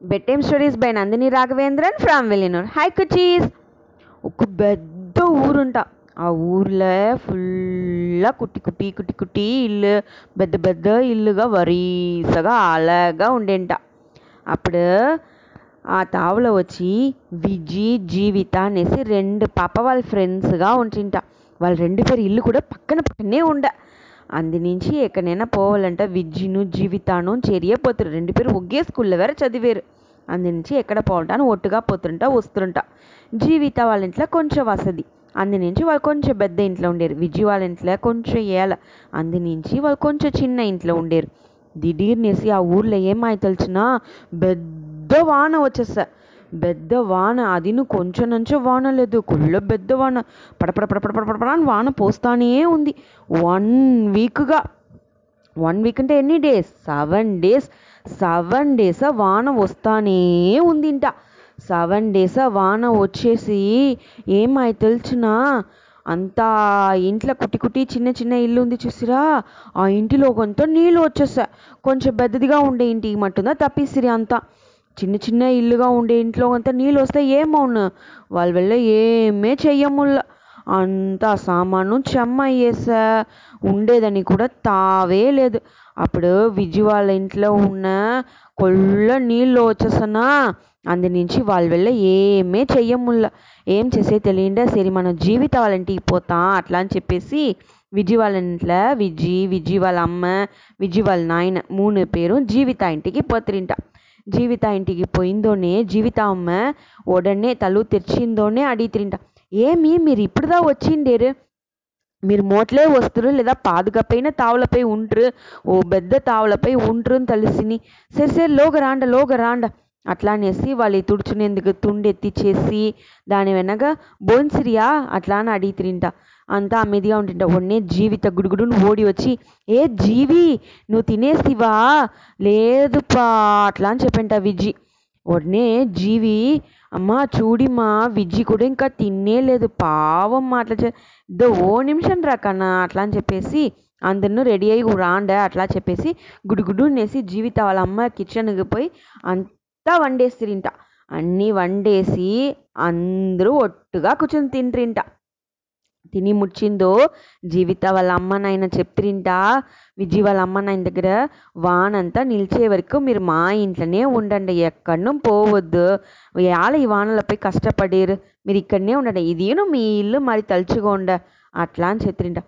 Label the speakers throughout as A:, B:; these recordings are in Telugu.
A: Bed time stories by Nandini Raghavendran from Vilinur hi cuties ఒక పెద్ద ఊరుంట. ఆ ఊర్లో ఫుల్లా కుట్టి కుట్టి కుట్టి కుట్టి ఇల్లు పెద్ద పెద్ద ఇల్లుగా వరీసగా అలాగా ఉండేంట. అప్పుడు ఆ తావులో వచ్చి విజి జీవిత అనేసి రెండు పాప వాళ్ళ ఫ్రెండ్స్గా ఉంటుంట. వాళ్ళ రెండు పేరు ఇల్లు కూడా పక్కన పక్కనే ఉండ. అందు నుంచి ఎక్కడైనా పోవాలంటే విద్యను జీవితాను చెరియే పోతారు. రెండు పేరు ఒకే స్కూల్లో వేరే చదివారు. అందు నుంచి ఎక్కడ పోవటాను ఒట్టుగా పోతుంట వస్తుంట జీవిత వాళ్ళ ఇంట్లో కొంచెం వసతి. అందు నుంచి వాళ్ళు కొంచెం పెద్ద ఇంట్లో ఉండేరు. విజయ్ వాళ్ళ ఇంట్లో కొంచెం ఏల. అందు నుంచి వాళ్ళు కొంచెం చిన్న ఇంట్లో ఉండేరు. దిడీర్నేసి ఆ ఊర్లో ఏమాయి తెలిసిన పెద్ద వాన వచ్చేసా పెద్ద వాన అదిను కొంచెం నుంచో వాన లేదు కుళ్ళ పెద్ద వాన. పడపడ పడపడ పడపడ అని వాన పోస్తానే ఉంది. వన్ వీక్గా వన్ వీక్ అంటే ఎన్ని days seven days seven days వాన వస్తానే ఉంది ఇంట సెవెన్ డేస్ వాన వచ్చేసి ఏమై తెలిసినా? అంతా ఇంట్లో కుట్టి కుట్టి చిన్న చిన్న ఇల్లు ఉంది చూసిరా? ఆ ఇంటిలో కొంత నీళ్ళు వచ్చేసా కొంచెం పెద్దదిగా ఉండే ఇంటికి మట్టుందా తప్పిసిరి అంతా. చిన్న చిన్న ఇల్లుగా ఉండే ఇంట్లో అంతా నీళ్ళు వస్తే ఏమవును వాళ్ళ వల్ల ఏమే చెయ్యముల్ల. అంతా సామాను చెమ్మ అయ్యేసా? ఉండేదని కూడా తావే లేదు. అప్పుడు విజయ్ వాళ్ళ ఇంట్లో ఉన్న కొల్ల నీళ్ళు వచ్చేసనా? అందు నుంచి వాళ్ళ వల్ల ఏమే చెయ్యముల్ల. ఏం చేసే తెలియండే? సరే మనం జీవిత వాళ్ళ ఇంటికి పోతా అట్లా అని చెప్పేసి విజయ్ వాళ్ళ ఇంట్లో విజయ్ విజయ్ వాళ్ళ అమ్మ విజయ్ వాళ్ళ నాయన మూడు పేరు జీవిత ఇంటికి పోతిరింట. జీవిత ఇంటికి పోయిందోనే జీవిత అమ్మ ఉడనే తలు తెరిచిందోనే అడిగితిరింట. ఏమి? మీరు ఇప్పుడుదా వచ్చిండేరు? మీరు మోట్లే వస్తురు లేదా పాదుకపైన తావులపై ఉంట్రు ఓ పెద్ద తావులపై ఉంట్రు అని తెలిసిని. సరే సరే లోగ రాండ లోగ రాండ అట్లా అనేసి వాళ్ళు తుడుచునేందుకు తుండెత్తి చేసి దాని వెనక బోన్సిరియా అట్లా అని అడిగితిరింట. అంతా అమ్మేదిగా ఉంటుంట ఒన్నే జీవిత గుడుగుడును ఓడి వచ్చి ఏ జీవి నువ్వు తినేసివా లేదుపా అట్లా అని చెప్పంట విజ్జి. ఒడ్నే జీవి అమ్మా చూడిమా విజ్జి కూడా ఇంకా తినేలేదు పావమ్మా అట్లా చె దో ఓ నిమిషం రా కన్నా అట్లా అని చెప్పేసి అందరినూ రెడీ అయ్యి రాండ అట్లా చెప్పేసి గుడుగుడు అనేసి జీవిత వాళ్ళ అమ్మ కిచెన్కి పోయి అంతా వండేసిరింట అన్నీ వండేసి అందరూ ఒట్టుగా కూర్చొని తింట్రింట. తిని ముచ్చిందో జీవిత వాళ్ళ అమ్మ నాయన విజయ్ వాళ్ళ అమ్మ నాయన దగ్గర వానంతా నిలిచే వరకు మీరు మా ఇంట్లోనే ఉండండి ఎక్కడనూ పోవద్దు. యాల ఈ వానలపై కష్టపడేరు మీరు ఇక్కడనే ఉండండి ఇదేను మీ ఇల్లు మరి తలుచుకోండ అట్లా అని చెప్తిరింట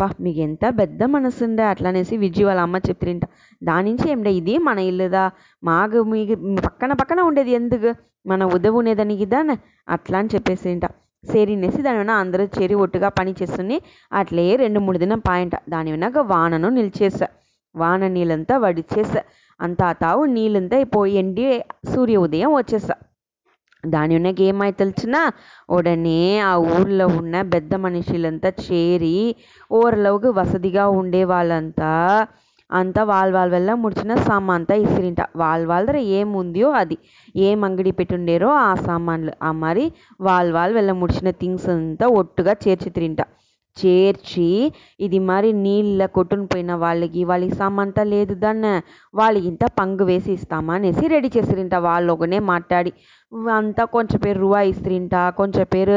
A: పా మీకు ఎంత పెద్ద మనసుండే అట్లా అనేసి విజయ్ వాళ్ళ అమ్మ చెప్తిరింట దాని నుంచి ఏమిటా ఇది మన ఇల్లుదా? మాకు మీకు పక్కన పక్కన ఉండేది ఎందుకు? మన ఉదవునేదానికి దాన్ని అట్లా అని చెప్పేసింట సేరినేసి దాని వెన అందరూ చేరి ఒట్టుగా పని చేస్తుని అట్లే రెండు మూడు దినం పాయంట దాని వెనక వానను నిలిచేసా వాన నీళ్ళంతా వడిచేస అంతా తావు నీళ్ళంతా పోయి ఎండి సూర్య ఉదయం వచ్చేసా. దాని వెనక ఏమై తెలిసిన ఉడనే ఆ ఊర్లో ఉన్న పెద్ద మనుషులంతా చేరి ఓరలోకి వసతిగా ఉండే వాళ్ళంతా అంతా వాళ్ళ వాళ్ళ వల్ల ముడిచిన సామాన్ అంతా ఇసిరింట. వాళ్ళ వాళ్ళ దగ్గర ఏముందో అది. ఏం అంగడి పెట్టుండేరో ఆ సామాన్లు. ఆ మరి వాళ్ళ వాళ్ళ వల్ల ముడిచిన థింగ్స్ అంతా ఒట్టుగా చేర్చి తిరింట చేర్చి ఇది మరి నీళ్ళ కొట్టుని పోయిన వాళ్ళకి వాళ్ళకి సామంతా లేదు దాన్ని. వాళ్ళకి ఇంత పంగు వేసి ఇస్తామా అనేసి రెడీ చేసిరింట. వాళ్ళు ఒకనే మాట్లాడి అంతా కొంచెం పేరు రువా ఇస్తిరింట కొంచెం పేరు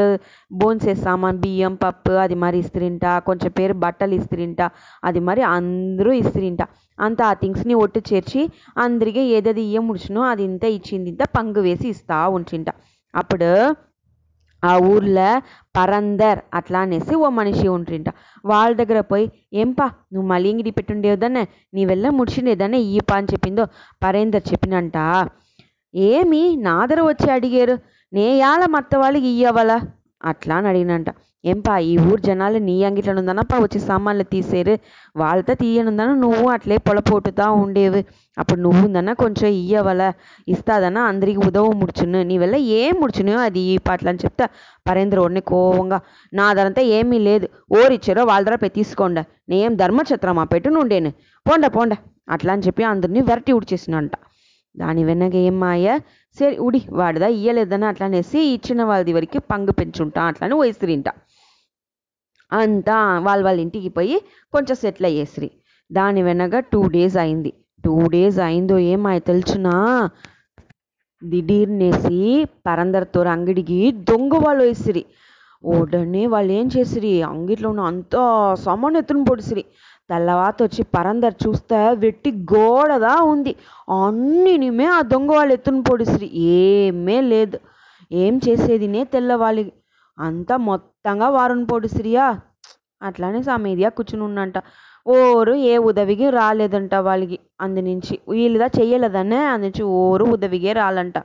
A: బోన్సే సామాన్ బియ్యం పప్పు అది మరి ఇస్తిరింట కొంచెం పేరు బట్టలు ఇస్తిరింట అది మరి అందరూ ఇస్త్రింట. అంతా ఆ థింగ్స్ని ఒట్టు చేర్చి అందరికి ఏదేది ఇయ్య ముడిచినో అది ఇంత ఇచ్చింది ఇంత పంగు వేసి ఇస్తా ఉంచింట. అప్పుడు ఆ ఊర్లో పరందర్ అట్లా అనేసి ఓ మనిషి ఉంటుంట. వాళ్ళ దగ్గర పోయి ఏంపా నువ్వు మళ్ళీ ఇంగిడి పెట్టుండేదన్నే నీ వెళ్ళ ముడిచిండేదనే ఈ పా అని చెప్పిందో పరేందర్ చెప్పినంట ఏమి? నాదర వచ్చి అడిగారు. నే యాల మత్త వాళ్ళకి అట్లా అని అడిగినంట. ఏంపా ఈ ఊరు జనాలు నీ అంగిట్లనుందనప్పా వచ్చి సామాన్లు తీసేరు? వాళ్ళతో తీయనుందన నువ్వు అట్లే పొలపోటుతా ఉండేవి. అప్పుడు నువ్వు ఉందన్న కొంచెం ఇయ్యవల? ఇస్తాదన్న అందరికి ఉదవ ముడుచును. నీ వల్ల ఏం ముడుచును అది ఈ పాటలు అని చెప్తా పరేంద్ర ఒడిని కోవంగా. నా ధరంతా ఏమీ లేదు. ఓరిచ్చారో వాళ్ళ ధర పోయి తీసుకోండి. నేనేం ధర్మఛత్రమా పెట్టునుండేను. పోండ పోండ. అట్లా అని చెప్పి అందరినీ వెరటి ఉడిచేసినంట. దాని వెనక ఏం మాయ? సరే ఉడి వాడిదా ఇయ్యలేదని అట్లానేసి ఇచ్చిన వాళ్ళది వరకు పంగు పెంచుంటా అట్లని ఇంట అంతా వాళ్ళ వాళ్ళ ఇంటికి పోయి కొంచెం సెటిల్ అయ్యేసిరి. దాని వెనక టూ డేస్ అయింది. టూ డేస్ అయిందో ఏమాయ తెలుసునా? దిడీర్నేసి పరందరితో అంగడికి దొంగ వాళ్ళు వేసిరి. ఓడనే వాళ్ళు ఏం చేసిరి? అంగిట్లో ఉన్న అంతా సామాన్ ఎత్తున పొడిసిరి. తెల్లవాత వచ్చి పరందర్ చూస్తే వెట్టి గోడదా ఉంది. అన్నినిమే ఆ దొంగ వాళ్ళు ఎత్తుని పొడిసిరి. ఏమే లేదు. ఏం చేసేదినే తెల్లవాలి. అంతా మొత్తంగా వారుని పొడిసిరియా? అట్లానే సమీదియా కూర్చుని ఉన్నంట ఓరు ఏ ఉదవికి రాలేదంట వాళ్ళకి అందునుంచి వీళ్ళదా చెయ్యలేదనే అందునుంచి ఓరు ఉదవిగే రాలంట.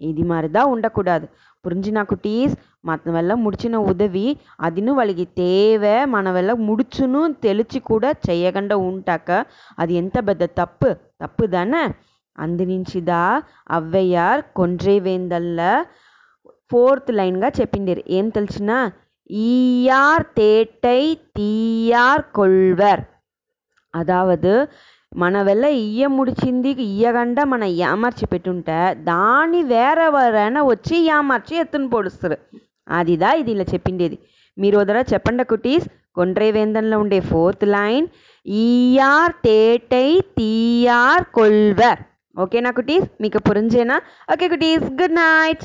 A: ఇది మరిదా ఉండకూడదు. புரிஞ்சுனா குட்டீஸ் மற்றவெல்ல முடிச்சின ఉదవి అదిను వాళ్ళకి తేవే మనవెల్ల ముడుచును తెలిసి కూడా చేయకుండా ఉంటాక అది ఎంత పెద్ద తప్పు తప్పు దానే అందునుంచిదా అవ్వయ్యార్ కొండ్రేవేందల్ల ఫోర్త్ లైన్గా చెప్పిండేరు ఏం తెలిసిన ఈయార్ తేటై తీయార్ కొల్వర్ అదావదు మన వల్ల ఇయ్య ముడిచింది ఇయ్యకుండా మన ఏమర్చి పెట్టుంటే దాన్ని వేరెవరైనా వచ్చి ఏమర్చి ఎత్తుని పొడుస్తారు. అదిదా ఇది ఇలా చెప్పిండేది. మీరు వదరా చెప్పండి కుటీస్ కొండ్రేవేందంలో ఉండే ఫోర్త్ లైన్ ఈఆర్ తేటై తీయార్ కొల్వర్. ఓకేనా కుటీస్? మీకు పురించేనా ఓకే కుటీస్ గుడ్ నైట్.